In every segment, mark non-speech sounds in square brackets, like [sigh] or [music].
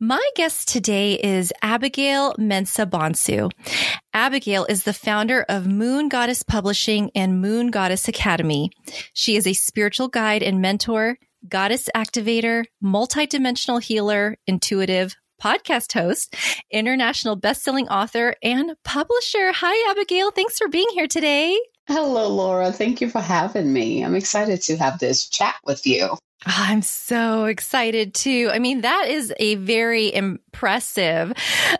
My guest today is Abigail Mensah Bonsu. Abigail is the founder of Moon Goddess Publishing and Moon Goddess Academy. She is a spiritual guide and mentor, goddess activator, multidimensional healer, intuitive, podcast host, international bestselling author, and publisher. Hi, Abigail. Thanks for being here today. Hello, Laura. Thank you for having me. I'm excited to have this chat with you. Ah, I'm so excited too. I mean, that is a very impressive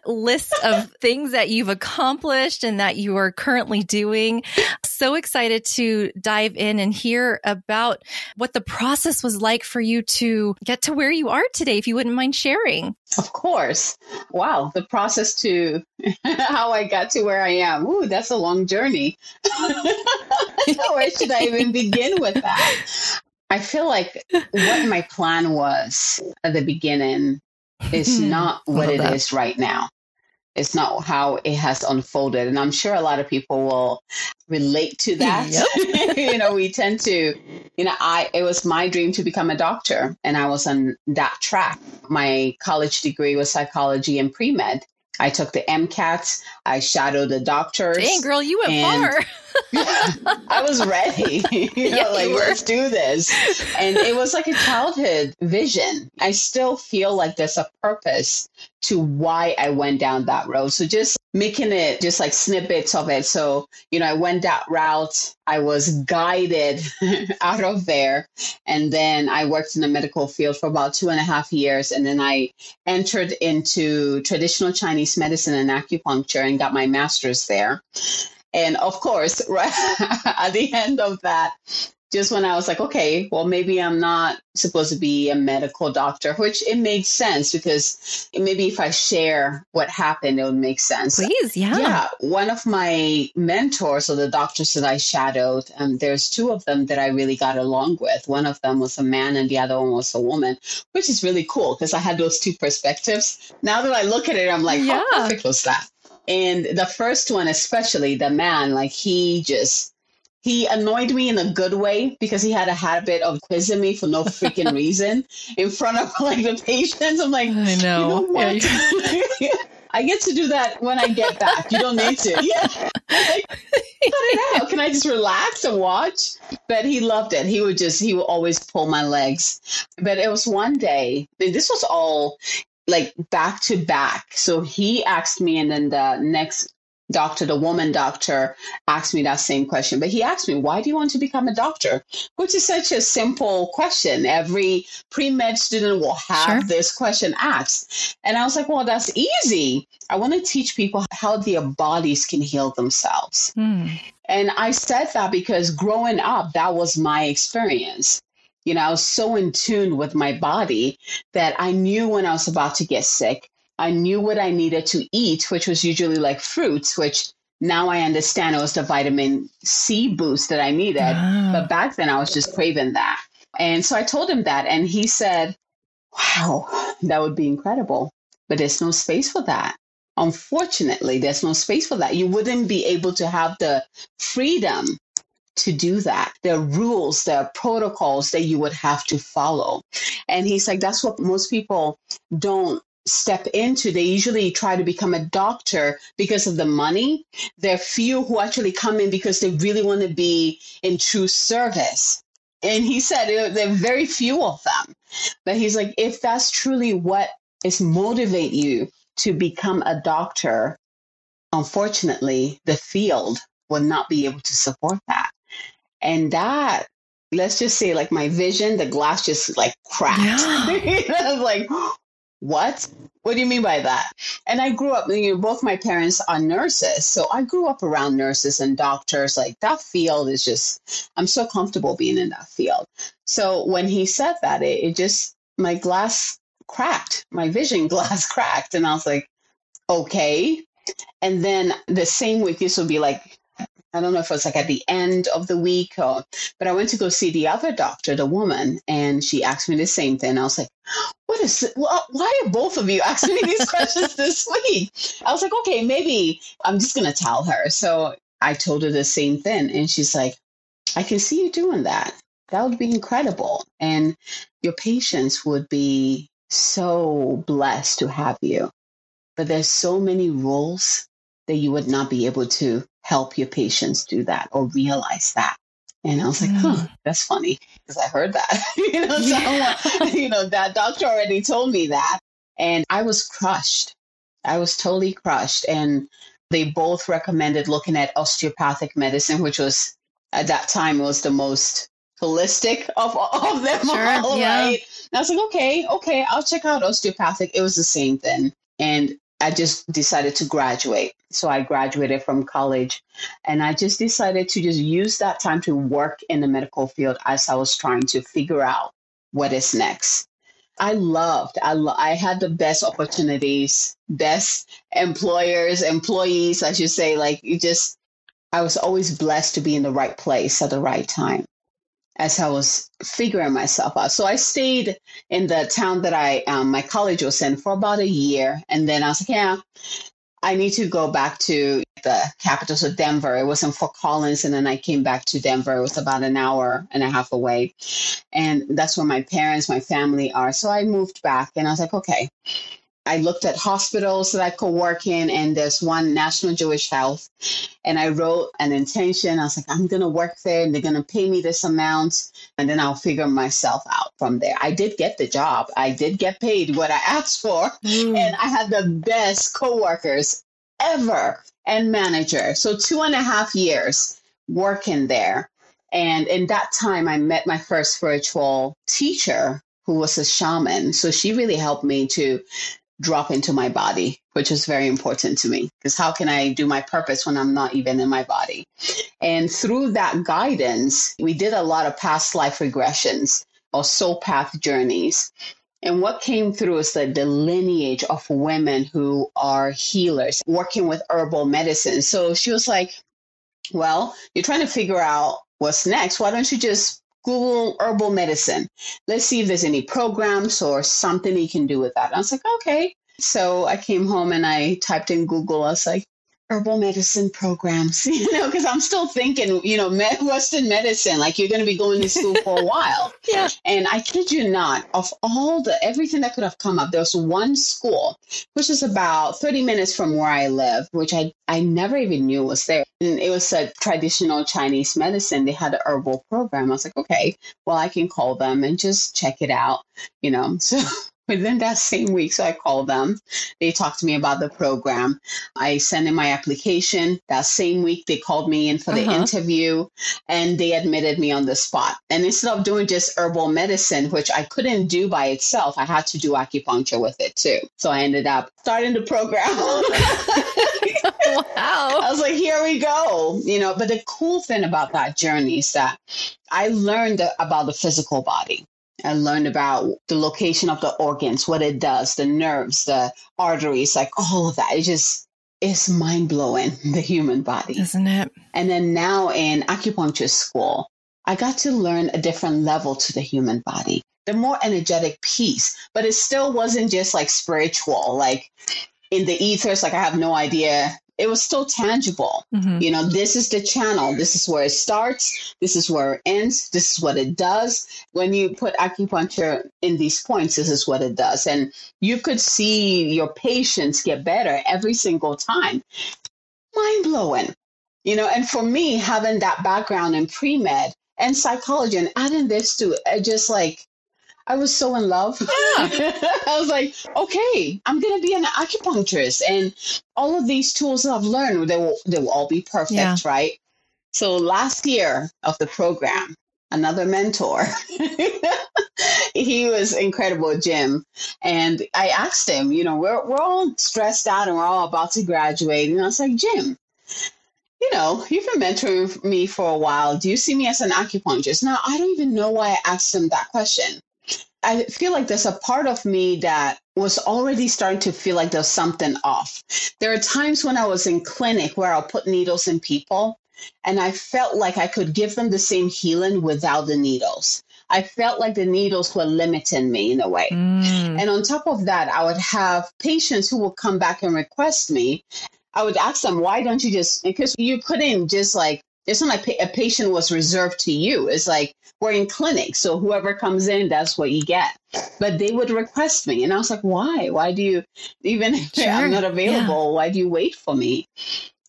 list of [laughs] things that you've accomplished and that you are currently doing. So excited to dive in and hear about what the process was like for you to get to where you are today, if you wouldn't mind sharing. Of course. Wow. The process to [laughs] how I got to where I am. Ooh, that's a long journey. [laughs] where should I even begin with that? I feel like what my plan was at the beginning is hmm. not what it that. is right now. It's not how it has unfolded. And I'm sure a lot of people will relate to [laughs] that. Yep. [laughs] you know, we tend to, you know, I, it was my dream to become a doctor and I was on that track. My college degree was psychology and pre med. I took the MCATs. I shadowed the doctors. Dang, girl, you went far. [laughs] I was ready. you [laughs] know, yeah, like, let's do this. And it was like a childhood vision. I still feel like there's a purpose to why I went down that road. So just making it just like snippets of it. So, you know, I went that route. I was guided [laughs] out of there. And then I worked in the medical field for about two and a half years. And then I entered into traditional Chinese medicine and acupuncture and got my master's there. And of course, [laughs] right at the end of that, just when I was like, okay, well, maybe I'm not supposed to be a medical doctor, which it made sense because maybe if I share what happened, it would make sense. Please, yeah. Yeah. One of my mentors or the doctors that I shadowed, um, there's two of them that I really got along with. One of them was a man and the other one was a woman, which is really cool because I had those two perspectives. Now that I look at it, I'm like, yeah. how perfect was that? And the first one, especially the man, like he just he annoyed me in a good way because he had a habit of quizzing me for no freaking [laughs] reason in front of [laughs] like the patients. I'm like, I know. You know yeah, [laughs] I get to do that when I get back. You don't need to. Yeah. Like, cut it out. Can I just relax and watch? But he loved it. He would just, he would always pull my legs. But it was one day, this was all like back to back. So he asked me, and then the next doctor, the woman doctor, asked me that same question. But he asked me, why do you want to become a doctor? Which is such a simple question. Every pre med student will have sure. this question asked. And I was like, well, that's easy. I want to teach people how their bodies can heal themselves. Mm. And I said that because growing up, that was my experience. You know, I was so in tune with my body that I knew when I was about to get sick. I knew what I needed to eat, which was usually like fruits, which now I understand it was the vitamin C boost that I needed. Ah. But back then I was just craving that. And so I told him that, and he said, Wow, that would be incredible. But there's no space for that. Unfortunately, there's no space for that. You wouldn't be able to have the freedom to do that. There are rules, there are protocols that you would have to follow. And he's like, that's what most people don't step into. They usually try to become a doctor because of the money. There are few who actually come in because they really want to be in true service. And he said there are very few of them. But he's like, if that's truly what is motivate you to become a doctor. Unfortunately, the field will not be able to support that. And that, let's just say, like my vision, the glass just like cracked. Yeah. [laughs] I was like, what? What do you mean by that? And I grew up, you know, both my parents are nurses. So I grew up around nurses and doctors. Like that field is just, I'm so comfortable being in that field. So when he said that, it, it just, my glass cracked, my vision [laughs] glass cracked. And I was like, okay. And then the same week, this would be like I don't know if it was like at the end of the week or, but I went to go see the other doctor, the woman, and she asked me the same thing. I was like, what is? Why are both of you asking me these [laughs] questions this week? I was like, okay, maybe I'm just going to tell her. So I told her the same thing. And she's like, I can see you doing that. That would be incredible. And your patients would be so blessed to have you. But there's so many rules that you would not be able to help your patients do that or realize that. And I was like, huh, mm. that's funny because I heard that. [laughs] you know, yeah. someone, [laughs] you know, that doctor already told me that. And I was crushed. I was totally crushed. And they both recommended looking at osteopathic medicine, which was at that time was the most holistic of all of them sure, all, yeah. right? And I was like, okay, okay, I'll check out osteopathic. It was the same thing. And I just decided to graduate. So I graduated from college and I just decided to just use that time to work in the medical field as I was trying to figure out what is next. I loved, I, lo- I had the best opportunities, best employers, employees, I should say. Like, you just, I was always blessed to be in the right place at the right time as I was figuring myself out. So I stayed in the town that I, um, my college was in for about a year. And then I was like, yeah, I need to go back to the capital, so Denver. It was in Fort Collins, and then I came back to Denver. It was about an hour and a half away. And that's where my parents, my family are. So I moved back, and I was like, okay, I looked at hospitals that I could work in, and there's one National Jewish Health. And I wrote an intention. I was like, I'm going to work there, and they're going to pay me this amount, and then I'll figure myself out from there. I did get the job. I did get paid what I asked for, mm. and I had the best coworkers ever and manager. So two and a half years working there. And in that time, I met my first spiritual teacher who was a shaman. So she really helped me to drop into my body, which is very important to me because how can I do my purpose when I'm not even in my body? And through that guidance, we did a lot of past life regressions or soul path journeys. And what came through is that the lineage of women who are healers working with herbal medicine. So she was like, Well, you're trying to figure out what's next. Why don't you just Google herbal medicine. Let's see if there's any programs or something he can do with that. I was like, okay. So I came home and I typed in Google. I was like, herbal medicine programs, [laughs] you know, because I'm still thinking, you know, Western medicine, like you're going to be going to school for a while. [laughs] yeah. And I kid you not, of all the everything that could have come up, there was one school, which is about 30 minutes from where I live, which I, I never even knew was there. And it was a traditional Chinese medicine. They had an herbal program. I was like, okay, well, I can call them and just check it out, you know. [laughs] So within that same week. So I called them. They talked to me about the program. I sent in my application. That same week, they called me in for the uh-huh. interview and they admitted me on the spot. And instead of doing just herbal medicine, which I couldn't do by itself, I had to do acupuncture with it too. So I ended up starting the program. [laughs] [laughs] wow. I was like, here we go. You know, but the cool thing about that journey is that I learned about the physical body. I learned about the location of the organs, what it does, the nerves, the arteries, like all of that. It just is mind blowing, [laughs] the human body. Isn't it? And then now in acupuncture school, I got to learn a different level to the human body, the more energetic piece, but it still wasn't just like spiritual, like in the ethers, like I have no idea it was still tangible. Mm-hmm. You know, this is the channel. This is where it starts. This is where it ends. This is what it does. When you put acupuncture in these points, this is what it does. And you could see your patients get better every single time. Mind blowing. You know, and for me, having that background in pre med and psychology and adding this to it, just like, I was so in love. [laughs] Yeah. I was like, okay, I'm gonna be an acupuncturist, and all of these tools that I've learned, they will they will all be perfect, yeah. right? So last year of the program, another mentor, [laughs] he was incredible, Jim, and I asked him, you know, we're we're all stressed out and we're all about to graduate, and I was like, Jim, you know, you've been mentoring me for a while. Do you see me as an acupuncturist? Now, I don't even know why I asked him that question. I feel like there's a part of me that was already starting to feel like there's something off. There are times when I was in clinic where I'll put needles in people and I felt like I could give them the same healing without the needles. I felt like the needles were limiting me in a way. Mm. And on top of that, I would have patients who would come back and request me. I would ask them, why don't you just, because you couldn't just like, it's not like a patient was reserved to you. It's like, we're in clinic. So whoever comes in, that's what you get. But they would request me. And I was like, why? Why do you, even [laughs] if sure. I'm not available, yeah. why do you wait for me?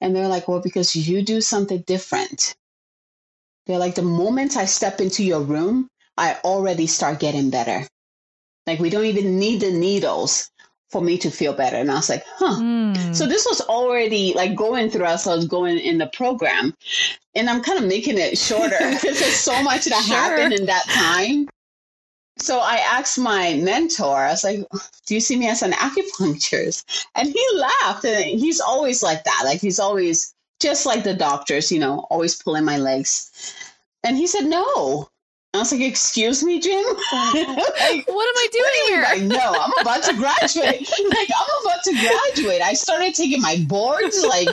And they're like, well, because you do something different. They're like, the moment I step into your room, I already start getting better. Like, we don't even need the needles for me to feel better. And I was like, huh. Mm. So this was already like going through as I was going in the program. And I'm kind of making it shorter because [laughs] there's so much that sure. happened in that time. So I asked my mentor, I was like, Do you see me as an acupuncturist? And he laughed. And he's always like that. Like he's always just like the doctors, you know, always pulling my legs. And he said, No, I was like, "Excuse me, Jim. [laughs] like, what am I doing here?" I know I'm about to graduate. [laughs] like I'm about to graduate. I started taking my boards. Like,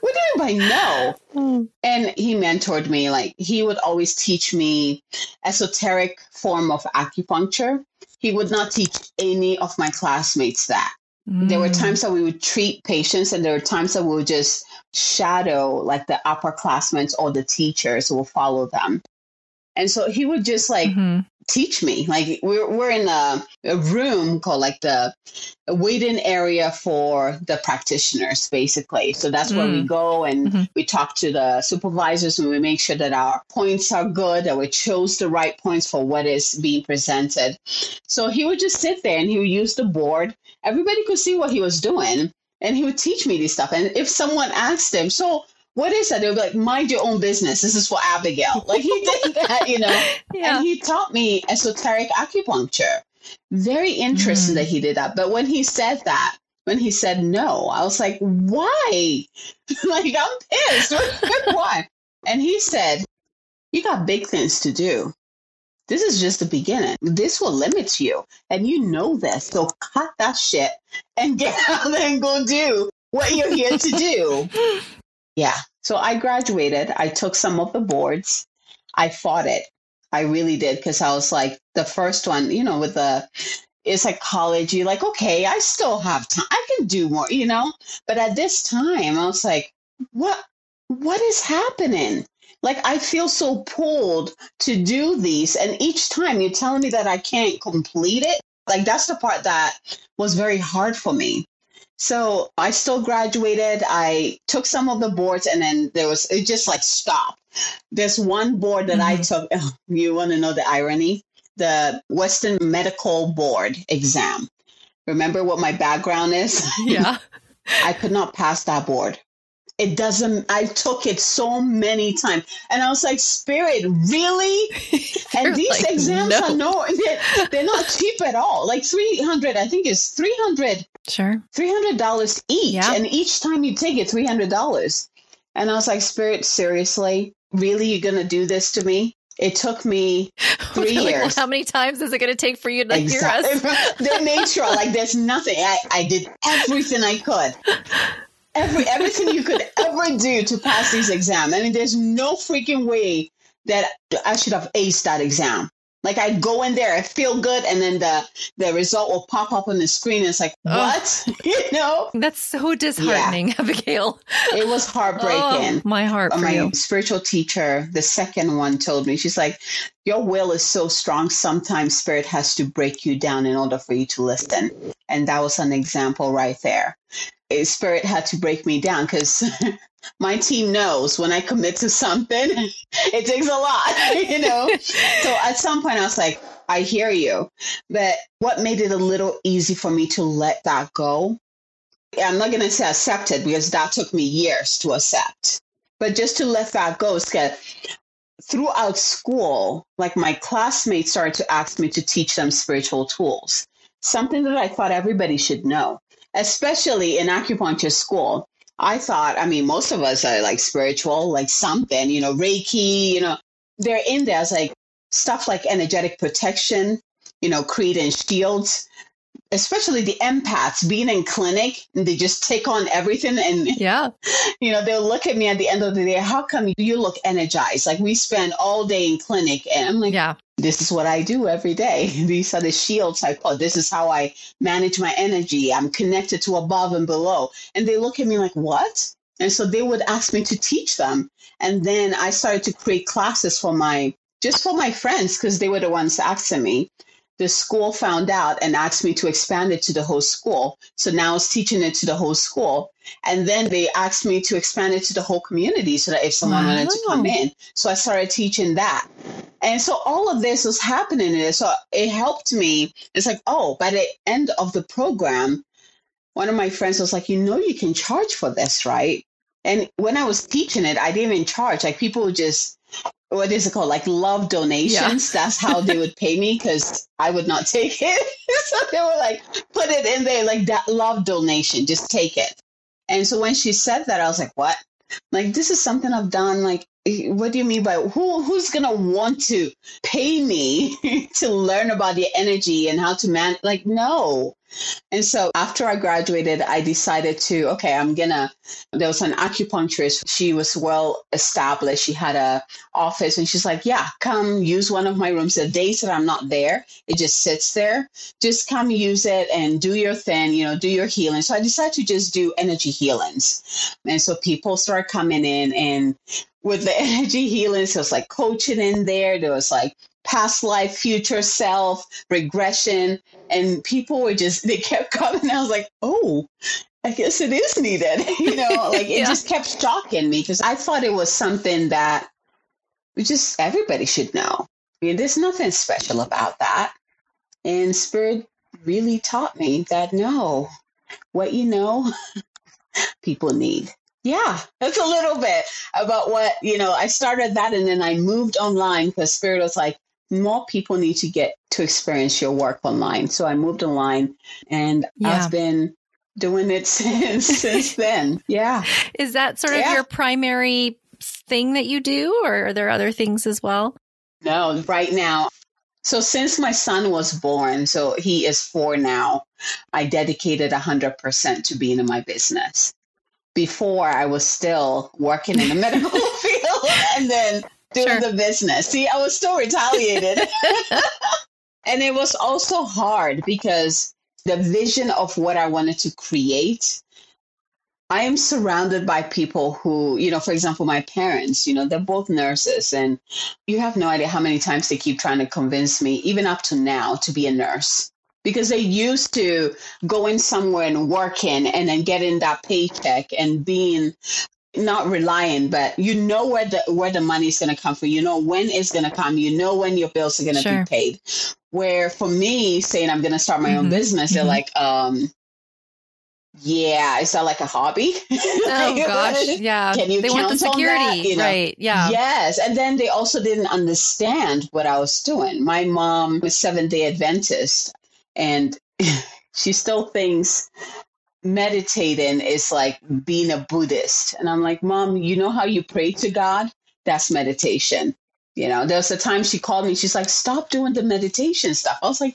what do I know? Hmm. And he mentored me. Like he would always teach me esoteric form of acupuncture. He would not teach any of my classmates that. Mm. There were hmm. times that we would treat patients, and there were times that we would just shadow like the upperclassmen or the teachers who will follow them. And so he would just like mm-hmm. teach me. Like we're we're in a, a room called like the waiting area for the practitioners, basically. So that's mm where we mm. go and mm-hmm. we talk to the supervisors and we make sure that our points are good, that we chose the right points for what is being presented. So he would just sit there and he would use the board. Everybody could see what he was doing and he would teach me this stuff. And if someone asked him, so what is that? They'll be like, mind your own business. This is for Abigail. Like he did [laughs] that, you know. Yeah. And he taught me esoteric acupuncture. Very interesting mm. that he did that. But when he said that, when he said no, I was like, why? [laughs] like I'm pissed. why? And he said, You got big things to do. This is just the beginning. This will limit you. And you know this. So cut that shit and [laughs] get out there and go do what you're here to do. Yeah. So I graduated. I took some of the boards. I fought it. I really did because I was like the first one, you know, with the it's like college. You're like, okay, I still have time. I can do more, you know. But at this time, I was like, what? What is happening? Like I feel so pulled to do these, and each time you're telling me that I can't complete it. Like that's the part that was very hard for me. So I still graduated. I took some of the boards and then there was, it just like stopped. There's one board that mm-hmm. I took. Oh, [laughs] you want to know the irony? The Western Medical Board exam. Remember what my background is? [laughs] Yeah. I could not pass that board it doesn't i took it so many times and i was like spirit really [laughs] and these like, exams no. are no they're, they're, not cheap at all like 300 i think it's 300 sure $300 each yeah. and each time you take it $300 and i was like spirit seriously really you're gonna do this to me it took me [laughs] three like, years. Well, how many times is it going to take for you to exactly. hear us? they made sure, like, there's nothing. I, I did everything I could every everything you could ever do to pass this exam. I mean, there's no freaking way that I should have aced that exam. Like I'd go in there, I feel good, and then the the result will pop up on the screen. And it's like, what? [laughs] you know? That's so disheartening, yeah. Abigail. It was heartbreaking. Oh, my heart. my you. spiritual teacher, the second one, told me, she's like, Your will is so strong, sometimes spirit has to break you down in order for you to listen. And that was an example right there. Spirit had to break me down because [laughs] my team knows when I commit to something, [laughs] it takes a lot, [laughs] you know? so at some point I was like, I hear you. But what made it a little easy for me to let that go? I'm not going to say accept it because that took me years to accept. But just to let that go, because throughout school, like my classmates started to ask me to teach them spiritual tools, something that I thought everybody should know, especially in acupuncture school. I thought, I mean, most of us are like spiritual, like something, you know, Reiki, you know, they're in there as like stuff like energetic protection, you know, creating shields especially the empaths being in clinic and they just take on everything and yeah. [laughs] you know they'll look at me at the end of the day how come you look energized? Like we spend all day in clinic and i'm like yeah. This is what i do every day. [laughs] These are the shields i put oh, this is how i manage my energy. I'm connected to above and below. And they look at me like what? And so they would ask me to teach them. And then i started to create classes for my just for my friends because they were the ones asking me the school found out and asked me to expand it to the whole school. So now I was teaching it to the whole school. And then they asked me to expand it to the whole community so that if someone wow. wanted to come in. So I started teaching that. And so all of this was happening there. So it helped me. It's like, oh, by the end of the program, one of my friends was like, you know, you can charge for this, right? And when I was teaching it, I didn't even charge. Like people would just what is it called? Like love donations. Yeah. That's how they would pay me because I would not [laughs] take it. [laughs] so they were like, put it in there, like that love donation, just take it. And so when she said that, I was like, what? Like, this is something I've done. Like, what do you mean by who who's gonna want to pay me [laughs] to learn about the energy and how to man like no and so after I graduated, I decided to, okay, I'm gonna, there was an acupuncturist. She was well established. She had a office and she's like, yeah, come use one of my rooms. The days that I'm not there, it just sits there. Just come use it and do your thing, you know, do your healing. So I decided to just do energy healings. And so people start coming in and with the [laughs] energy healing, so it's like coaching in there. There was like past life, future self, regression. And people were just, they kept [laughs] coming. I was like, oh, I guess it is needed. [laughs] you know, like it just kept shocking me because I thought it was something that we just everybody should know. I mean, there's nothing special about that. And Spirit really taught me that no, what you know, people need. Yeah, that's a little bit about what, you know, I started that and then I moved online because Spirit was like, more people need to get to experience your work online. So I moved online and yeah. I've been doing it [laughs] since since [laughs] then. Yeah. Is that sort of yeah. your primary thing that you do or are there other things as well? No, right now. So since my son was born, so he is 4 now, I dedicated 100% to being in my business. Before I was still working in the medical [laughs] field and then doing sure. the business. See, I was still retaliated. [laughs] and it was also hard because the vision of what I wanted to create, I am surrounded by people who, you know, for example, my parents, you know, they're both nurses, and you have no idea how many times they keep trying to convince me, even up to now, to be a nurse. Because they used to going somewhere and working and then getting that paycheck and being not relying, but you know where the where the money is going to come from. You know when it's going to come. You know when your bills are going to sure. be paid. Where for me, saying I'm going to start my mm-hmm. own business, mm-hmm. they're like, um, yeah, is that like a hobby? [laughs] Oh gosh, yeah. Can you they want the security, you know? right? Yeah. Yes, and then they also didn't understand what I was doing. My mom was Seventh Day Adventist, and [laughs] she still thinks meditating is like being a Buddhist. And I'm like, Mom, you know how you pray to God? That's meditation. You know, there was a time she called me, she's like, Stop doing the meditation stuff. I was like,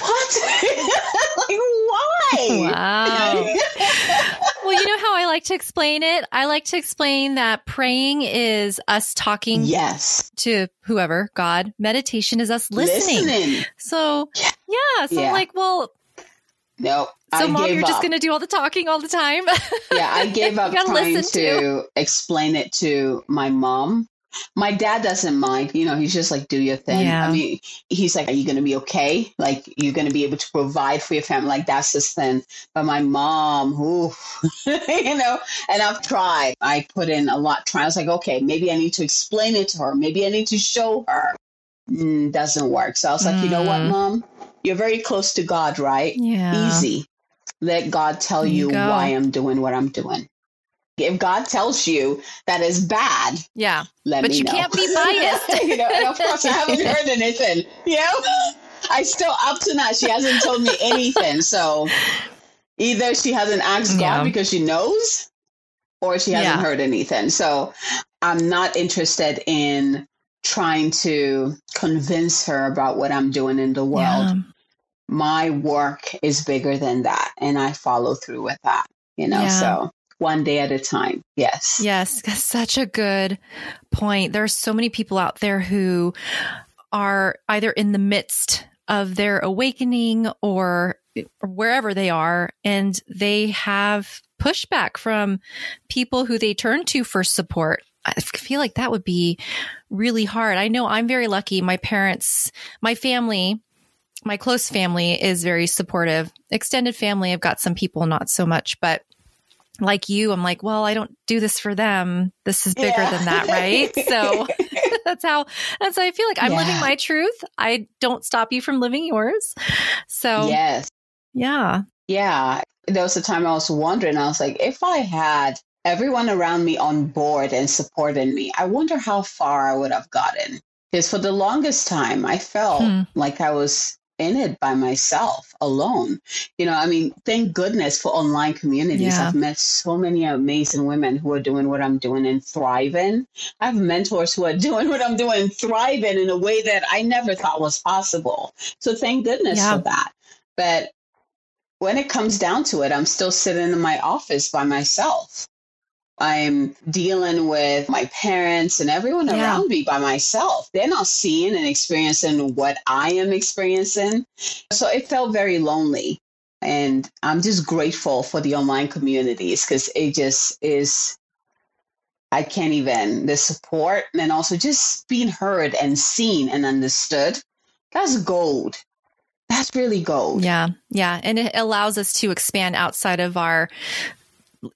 What? [laughs] like, why? Wow. [laughs] well, you know how I like to explain it? I like to explain that praying is us talking yes. to whoever, God. Meditation is us listening. listening. So, yeah. Yeah so, yeah. like, well, no. So, I mom, you're up. just going to do all the talking all the time. yeah, I [laughs] gave up trying to, to explain it to my mom. My dad doesn't mind. You know, he's just like, do your thing. Yeah. I mean, he's like, are you going to be okay? Like, you're going to be able to provide for your family. Like, that's his thing. But my mom, who, [laughs] you know, and I've tried. I put in a lot. Try. I was like, okay, maybe I need to explain it to her. Maybe I need to show her mm, doesn't work. So I was like, you know what, Mm. mom? You're very close to God, right? Yeah. Easy. Let God tell There you why I'm doing what I'm doing. If God tells you that is bad, Yeah. let But me you know. can't be [laughs] biased. you know, and of course I haven't [laughs] heard anything. You know, I still up to now. She hasn't told me anything. So either she hasn't asked Yeah. God because she knows, or she hasn't Yeah. heard anything. So I'm not interested in trying to convince her about what I'm doing in the world. Yeah. My work is bigger than that, and I follow through with that. You know, Yeah. so one day at a time. Yes. Yes, that's such a good point. There are so many people out there who are either in the midst of their awakening or wherever they are, and they have pushback from people who they turn to for support. I feel like that would be really hard. I know I'm very lucky. My parents, my family, my close family is very supportive. Extended family, I've got some people not so much, but like you, I'm like, well, I don't do this for them. This is bigger Yeah. than that, right? [laughs] So [laughs] that's how that's how I feel like I'm living my truth. I don't stop you from living yours. So Yes. yeah. Yeah, there was a time I was wondering, I was like, if I had everyone around me on board and supporting me, I wonder how far I would have gotten. Because for the longest time, I felt Hmm. like I was in it by myself, alone. You know, I mean, thank goodness for online communities. Yeah. I've met so many amazing women who are doing what I'm doing and thriving. I have mentors who are [laughs] doing what I'm doing and thriving in a way that I never thought was possible. So thank goodness Yeah. for that. But when it comes down to it, I'm still sitting in my office by myself. I'm dealing with my parents and everyone Yeah. around me by myself. They're not seeing and experiencing what I am experiencing. So it felt very lonely. And I'm just grateful for the online communities because it just is, I can't even, the support and also just being heard and seen and understood. That's gold. That's really gold. Yeah. Yeah. And it allows us to expand outside of our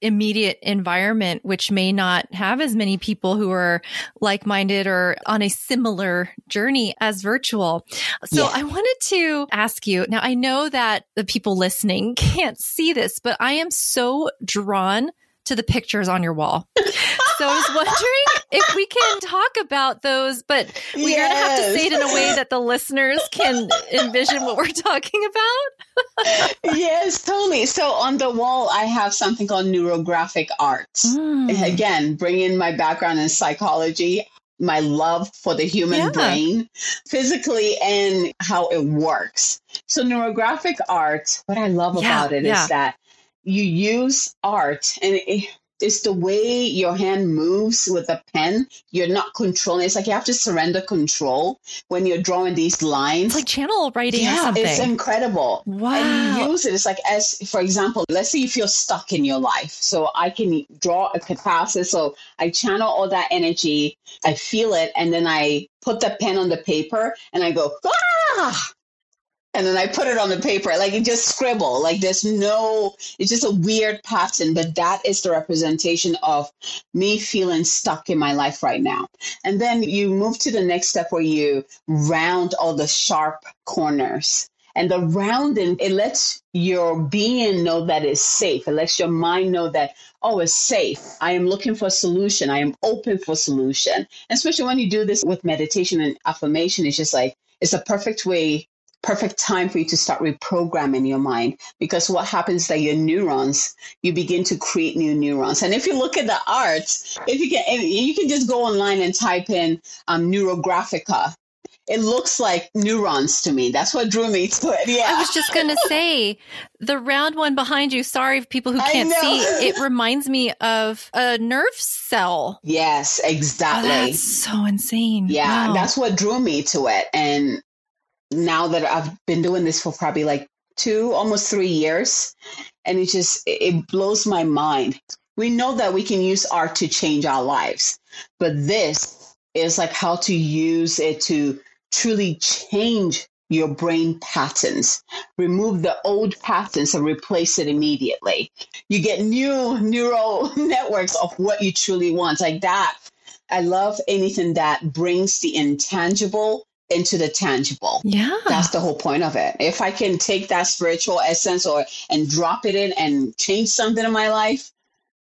immediate environment, which may not have as many people who are like minded or on a similar journey as virtual. So Yeah. I wanted to ask you now, I know that the people listening [laughs] can't see this, but I am so drawn to the pictures on your wall. [laughs] So I was wondering if we can talk about those, but we're going to have to say it in a way that the listeners can envision what we're talking about. yes, totally. So on the wall, I have something called neurographic arts. Mm. Again, bringing my background in psychology, my love for the human Yeah. brain, physically, and how it works. So, neurographic art, what I love Yeah, about it is yeah. that you use art and it, it's the way your hand moves with a pen. You're not controlling. It's like you have to surrender control when you're drawing these lines. It's like channel writing or yeah, it's incredible. wow. And you use it. It's like as, for example, let's say you feel stuck in your life. So I can draw a catharsis. So I channel all that energy. I feel it, and then I put the pen on the paper, and I go ah, and then I put it on the paper. Like you just scribble. Like there's no. It's just a weird pattern, but that is the representation of me feeling stuck in my life right now. And then you move to the next step where you round all the sharp corners. And the rounding, it lets your being know that it's safe. It lets your mind know that, oh, it's safe. I am looking for a solution. I am open for solution. And especially when you do this with meditation and affirmation, it's just like, it's a perfect way, perfect time for you to start reprogramming your mind. Because what happens is that your neurons, you begin to create new neurons. And if you look at the arts, if you can, if you can just go online and type in um, neurographica. It looks like neurons to me. That's what drew me to it. Yeah. I was just going [laughs] to say the round one behind you. Sorry, people who can't see. It reminds me of a nerve cell. yes, Oh, exactly. that's so insane. yeah, Wow. that's what drew me to it. And now that I've been doing this for probably like two, almost three years, and it just it blows my mind. We know that we can use art to change our lives, but this is like how to use it to truly change your brain patterns. Remove the old patterns and replace it immediately. You get new neural [laughs] networks of what you truly want. Like that. I love anything that brings the intangible into the tangible. Yeah. That's the whole point of it. If I can take that spiritual essence or and drop it in and change something in my life,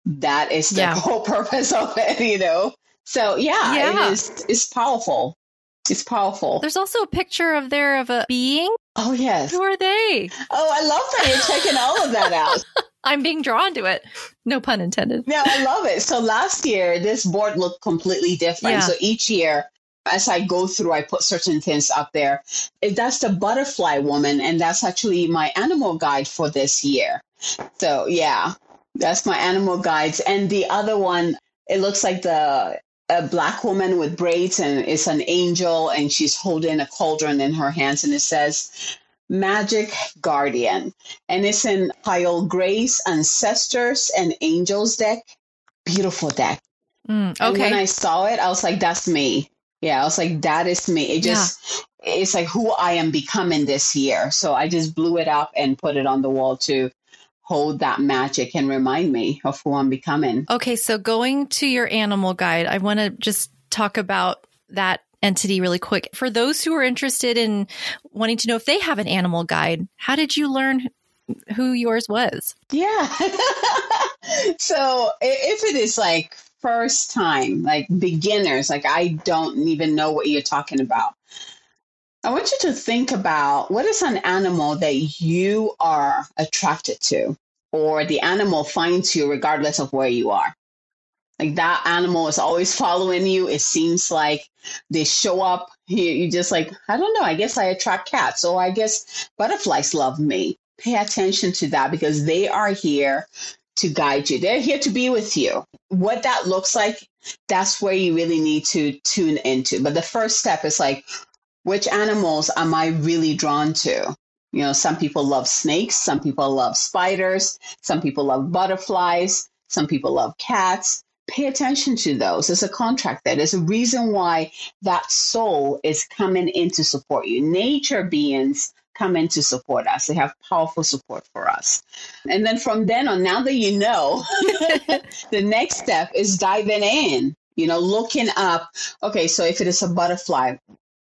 that is the Yeah. [laughs] whole purpose of it, you know. So yeah, Yeah. it is it's powerful. It's powerful. There's also a picture of there of a being. Oh yes. Who are they? Oh, I love that you're checking all of that out. [laughs] I'm being drawn to it. No pun intended. No, I love it. So last year, this board looked completely different. Yeah. So each year, as I go through, I put certain things up there. That's the butterfly woman, and that's actually my animal guide for this year. So yeah, that's my animal guides. And the other one, it looks like the a black woman with braids, and it's an angel, and she's holding a cauldron in her hands, and it says. Magic Guardian, and it's in Kyle Gray's Ancestors and Angels deck. Beautiful deck. Mm, And when. I saw it, I was like, that's me. Yeah, I was like, that is me. It just, it's like who I am becoming this year. So I just blew it up and put it on the wall to hold that magic and remind me of who I'm becoming. Okay. So going to your animal guide, I want to just talk about that entity really quick. For those who are interested in wanting to know if they have an animal guide, how did you learn who yours was? Yeah. [laughs] so if it is like first time, like beginners, like I don't even know what you're talking about. I want you to think about what is an animal that you are attracted to, or the animal finds you regardless of where you are. Like that animal is always following you. It seems like they show up. You, just like, I don't know. I guess I attract cats, or I guess butterflies love me. Pay attention to that because they are here to guide you. They're here to be with you. What that looks like, that's where you really need to tune into. But the first step is like, which animals am I really drawn to? You know, some people love snakes, some people love spiders, some people love butterflies, some people love cats. Pay attention to those. There's a contract there. There's a reason why that soul is coming in to support you. Nature beings come in to support us. They have powerful support for us. And then from then on, now that you know, [laughs] the next step is diving in, you know, looking up, okay, so if it is a butterfly,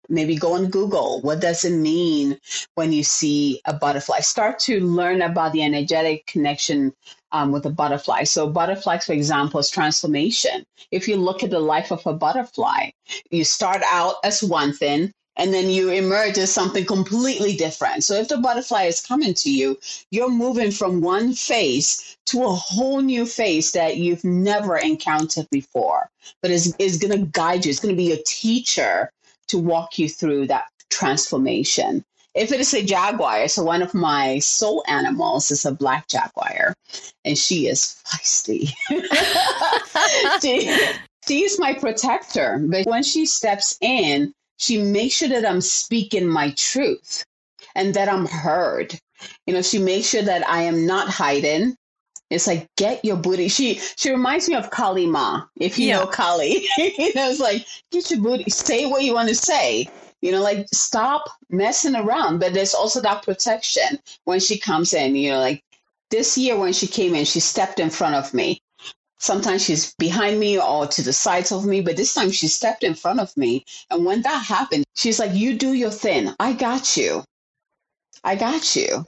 maybe go on Google. What does it mean when you see a butterfly? Start to learn about the energetic connection um, with a butterfly. So, butterflies, for example, is transformation. If you look at the life of a butterfly, you start out as one thing. And then you emerge as something completely different. So if the butterfly is coming to you, you're moving from one phase to a whole new phase that you've never encountered before. But is is going to guide you. It's going to be a teacher to walk you through that transformation. If it is a jaguar, so one of my soul animals is a black jaguar, and she is feisty. [laughs] she, she is my protector, but when she steps in, she makes sure that I'm speaking my truth and that I'm heard. You know, she makes sure that I am not hiding. It's like get your booty. She she reminds me of Kali Ma. If you Yeah. know Kali, [laughs] you know, it's like get your booty. Say what you want to say. You know, like stop messing around. But there's also that protection when she comes in. You know, like this year when she came in, she stepped in front of me. Sometimes she's behind me or to the sides of me, but this time she stepped in front of me. And when that happened, she's like, You do your thing. I got you. I got you.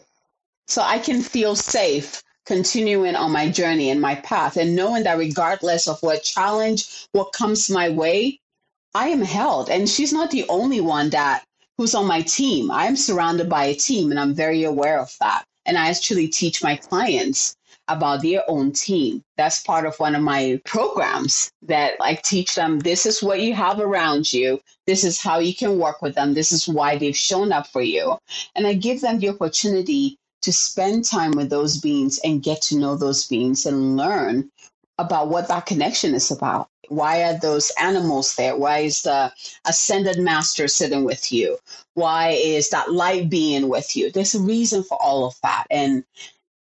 So I can feel safe continuing on my journey and my path and knowing that regardless of what challenge, what comes my way, I am held. And she's not the only one that who's on my team. I'm surrounded by a team and I'm very aware of that. And I actually teach my clients about their own team. That's part of one of my programs that I teach them this is what you have around you. This is how you can work with them. This is why they've shown up for you. And I give them the opportunity to spend time with those beings and get to know those beings and learn about what that connection is about. Why are those animals there? Why is the ascended master sitting with you? Why is that light being with you? There's a reason for all of that. And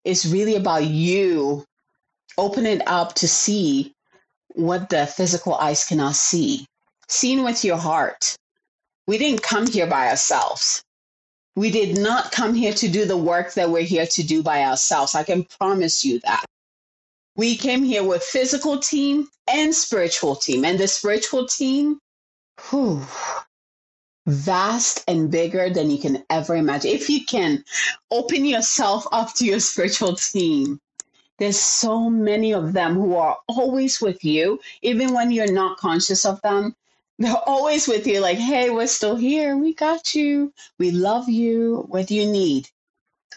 it's really about you opening up to see what the physical eyes cannot see. Seeing with your heart. We didn't come here by ourselves. We did not come here to do the work that we're here to do by ourselves. I can promise you that. We came here with physical team and spiritual team. And the spiritual team, whew, vast and bigger than you can ever imagine. If you can open yourself up to your spiritual team, there's so many of them who are always with you, even when you're not conscious of them. They're always with you, like, hey, we're still here. We got you. We love you. What do you need?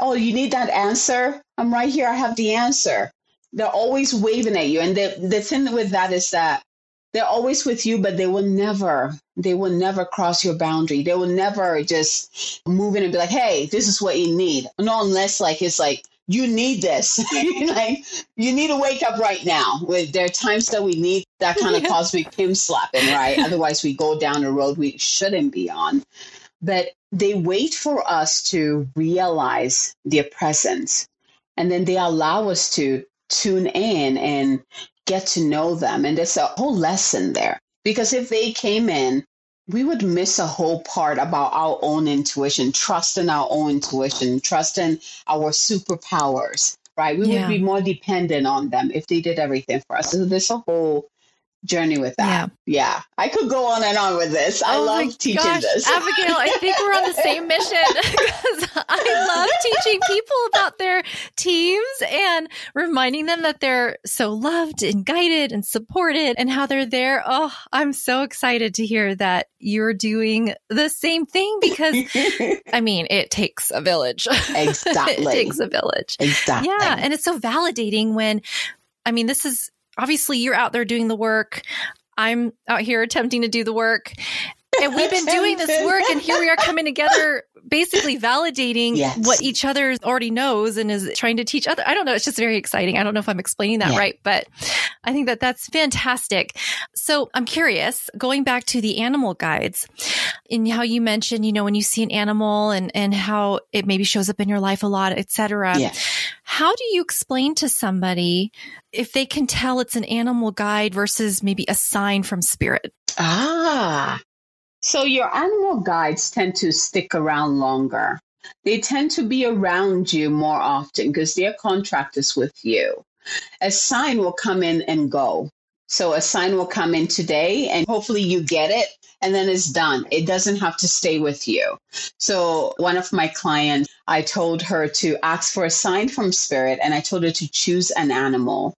Oh, you need that answer? I'm right here. I have the answer. They're always waving at you. And the, the thing with that is that they're always with you, but they will never, they will never cross your boundary. They will never just move in and be like, hey, this is what you need. No, unless like it's like, you need this. [laughs] [laughs] like you need to wake up right now. There are times that we need that kind of [laughs] cosmic pim slapping, right? Otherwise, we go down a road we shouldn't be on. But they wait for us to realize their presence, and then they allow us to tune in and get to know them. And there's a whole lesson there. Because if they came in, we would miss a whole part about our own intuition, trusting our own intuition, trusting our superpowers, right? We yeah. would be more dependent on them if they did everything for us. So there's a whole journey with that. Yeah. yeah. I could go on and on with this. I oh love teaching gosh, this. Abigail, I think we're on the same mission [laughs] because I love teaching people about their teams and reminding them that they're so loved and guided and supported and how they're there. Oh, I'm so excited to hear that you're doing the same thing because [laughs] I mean, it takes a village. [laughs] Exactly. it takes a village. Exactly. Yeah. And it's so validating when I mean, this is obviously you're out there doing the work. I'm out here attempting to do the work. And we've been doing this work, and here we are coming together, basically validating yes. what each other already knows and is trying to teach other. I don't know. It's just very exciting. I don't know if I'm explaining that yeah. right, but I think that that's fantastic. So I'm curious, going back to the animal guides and how you mentioned, you know, when you see an animal and, and how it maybe shows up in your life a lot, etc. Yeah. How do you explain to somebody if they can tell it's an animal guide versus maybe a sign from spirit? Ah, so your animal guides tend to stick around longer. They tend to be around you more often because their contract is with you. A sign will come in and go. So a sign will come in today and hopefully you get it and then it's done. It doesn't have to stay with you. So one of my clients, I told her to ask for a sign from spirit and I told her to choose an animal.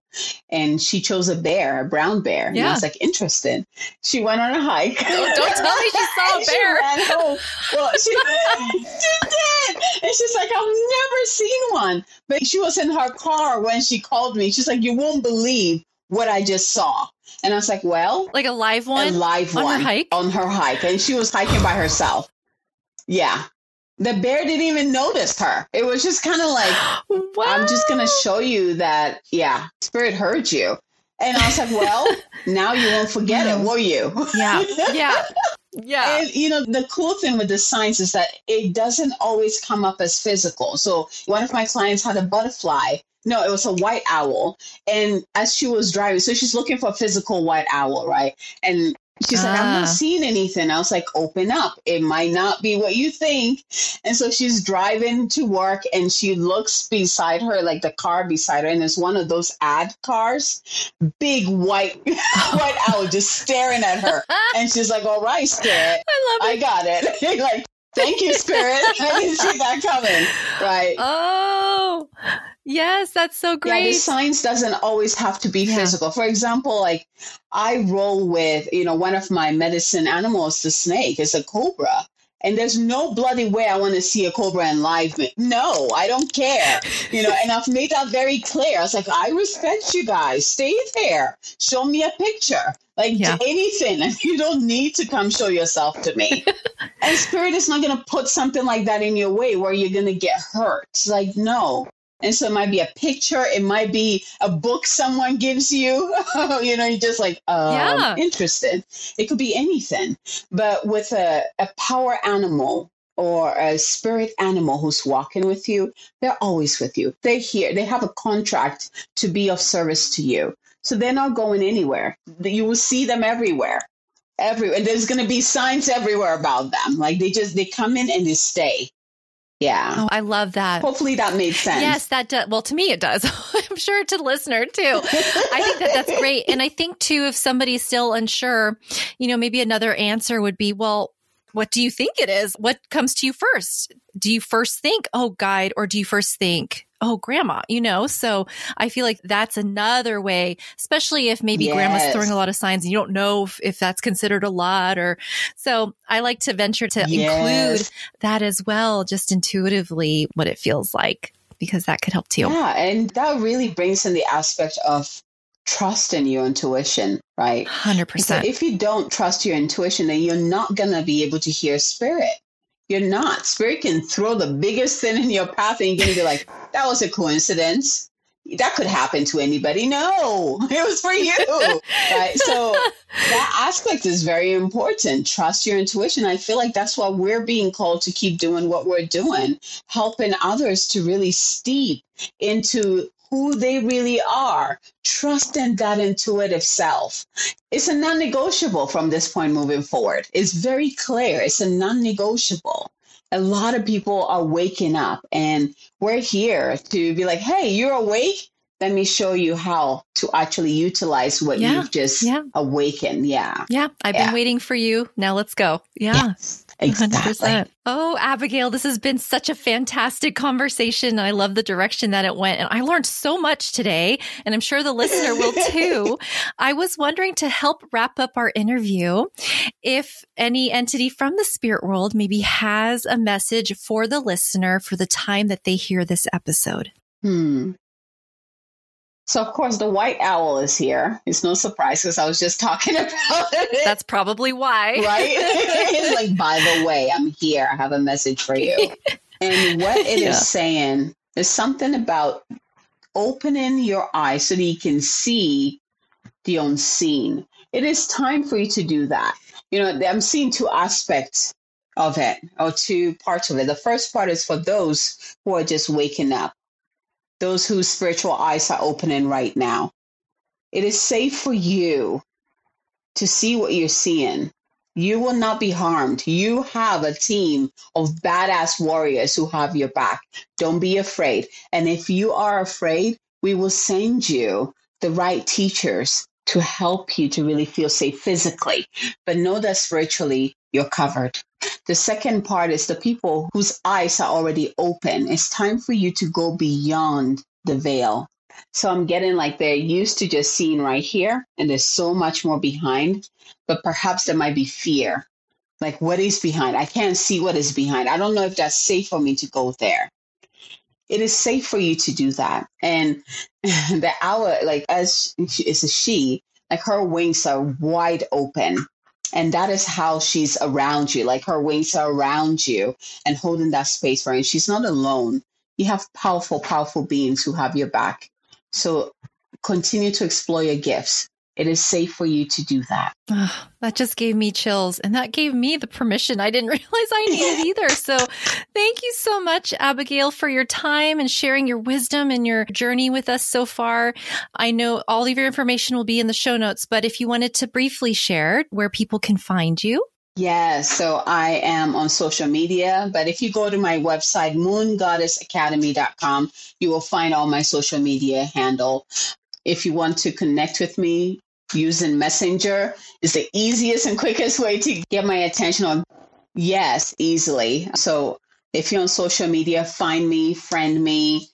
And she chose a bear, a brown bear. Yeah. And I was like, interested. She went on a hike. Don't, don't tell me she saw a [laughs] bear. She. Well, she, [laughs] she did. And she's like, I've never seen one. But she was in her car when she called me. She's like, you won't believe what I just saw. And I was like, well, like a live one, a live on one her hike? on her hike, and she was hiking by herself. Yeah, the bear didn't even notice her. It was just kind of like, wow. [gasps] I'm just gonna show you that. Yeah, spirit heard you. And I was like, well, [laughs] now you won't forget it, will you? Yeah, yeah. [laughs] Yeah. And, you know, the cool thing with the signs is that it doesn't always come up as physical. So one of my clients had a butterfly no, it was a white owl. And as she was driving, so she's looking for a physical white owl, right? And she's like, I'm not ah. seeing anything. I was like, open up. It might not be what you think. And so she's driving to work and she looks beside her, like the car beside her, and there's one of those ad cars, big white [laughs] white owl just staring at her. [laughs] And she's like, All right, spirit. I love it. I got it. [laughs] like, thank you, spirit. I didn't see that coming. Right. Oh. Yes, that's so great. Yeah, the science doesn't always have to be yeah. physical. For example, like I roll with, you know, one of my medicine animals, the snake, is a cobra. And there's no bloody way I want to see a cobra in live. No, I don't care. You know, and I've made that very clear. I was like, I respect you guys. Stay there. Show me a picture. Like yeah. anything. And [laughs] you don't need to come show yourself to me. [laughs] and spirit is not gonna put something like that in your way where you're gonna get hurt. Like, no. And so it might be a picture, it might be a book someone gives you. [laughs] you know, you're just like, um, yeah. interested. It could be anything. But with a, a power animal or a spirit animal who's walking with you, they're always with you. They're here. They have a contract to be of service to you. So they're not going anywhere. You will see them everywhere. Everywhere. There's going to be signs everywhere about them. Like they just, they come in and they stay. Yeah. Oh, I love that. Hopefully that made sense. Yes, that does. Well, to me, it does. [laughs] I'm sure to the listener too. I think that that's [laughs] great. And I think too, if somebody's still unsure, you know, maybe another answer would be, well, what do you think it is? What comes to you first? Do you first think, oh, guide, or do you first think, oh, grandma, you know? So I feel like that's another way, especially if maybe yes. grandma's throwing a lot of signs and you don't know if, if, that's considered a lot or so I like to venture to yes. include that as well, just intuitively what it feels like because that could help too. Yeah. And that really brings in the aspect of trust in your intuition, right? 100%. So if you don't trust your intuition, then you're not going to be able to hear spirit. You're not. Spirit can throw the biggest thing in your path and you're going to be like, that was a coincidence. That could happen to anybody. No, [laughs] it was for you. right. So that [laughs] aspect is very important. Trust your intuition. I feel like that's why we're being called to keep doing what we're doing, helping others to really steep into who they really are, trusting that intuitive self. It's a non negotiable from this point moving forward. It's very clear. It's a non negotiable. A lot of people are waking up, and we're here to be like, hey, you're awake? Let me show you how to actually utilize what yeah, you've just yeah. awakened. Yeah. Yeah. I've yeah. been waiting for you. Now let's go. Yeah. Yes. Exactly. 100%. Oh, Abigail, this has been such a fantastic conversation. I love the direction that it went. And I learned so much today, and I'm sure the listener will [laughs] too. I was wondering to help wrap up our interview if any entity from the spirit world maybe has a message for the listener for the time that they hear this episode. Hmm. So of course the white owl is here. It's no surprise because I was just talking [laughs] about it. That's probably why. Right? [laughs] it's like, by the way, I'm here. I have a message for you. [laughs] and what it yeah. is saying is something about opening your eyes so that you can see the unseen. It is time for you to do that. You know, I'm seeing two aspects of it or two parts of it. The first part is for those who are just waking up those whose spiritual eyes are opening right now. It is safe for you to see what you're seeing. You will not be harmed. You have a team of badass warriors who have your back. Don't be afraid. And if you are afraid, we will send you the right teachers to help you to really feel safe physically. But know that spiritually, you're covered. The second part is the people whose eyes are already open. It's time for you to go beyond the veil. So I'm getting like they're used to just seeing right here, and there's so much more behind, but perhaps there might be fear. Like, what is behind? I can't see what is behind. I don't know if that's safe for me to go there. It is safe for you to do that. And [laughs] the owl, like, as she, it's a she, like her wings are wide open and that is how she's around you. Like her wings are around you and holding that space for you. She's not alone. You have powerful, powerful beings who have your back. So continue to explore your gifts it is safe for you to do that. Oh, that just gave me chills. And that gave me the permission I didn't [laughs] realize I needed [laughs] either. So thank you so much, Abigail, for your time and sharing your wisdom and your journey with us so far. I know all of your information will be in the show notes, but if you wanted to briefly share where people can find you. Yes, so I am on social media, but if you go to my website, moongoddessacademy.com, you will find all my social media handle. If you want to connect with me using Messenger, is the easiest and quickest way to get my attention on. Yes, easily. So if you're on social media, find me, friend me,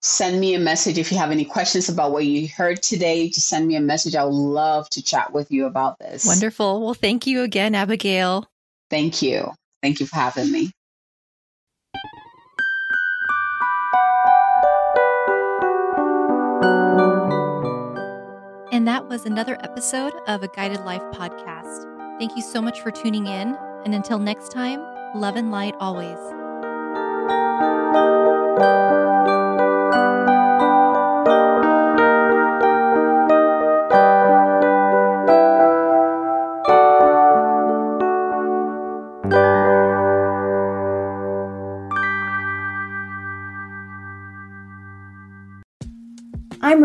send me a message if you have any questions about what you heard today. Just send me a message. I would love to chat with you about this. Wonderful. Well, thank you again, Abigail. Thank you. Thank you for having me. Was another episode of a Guided Life podcast. Thank you so much for tuning in. And until next time, love and light always.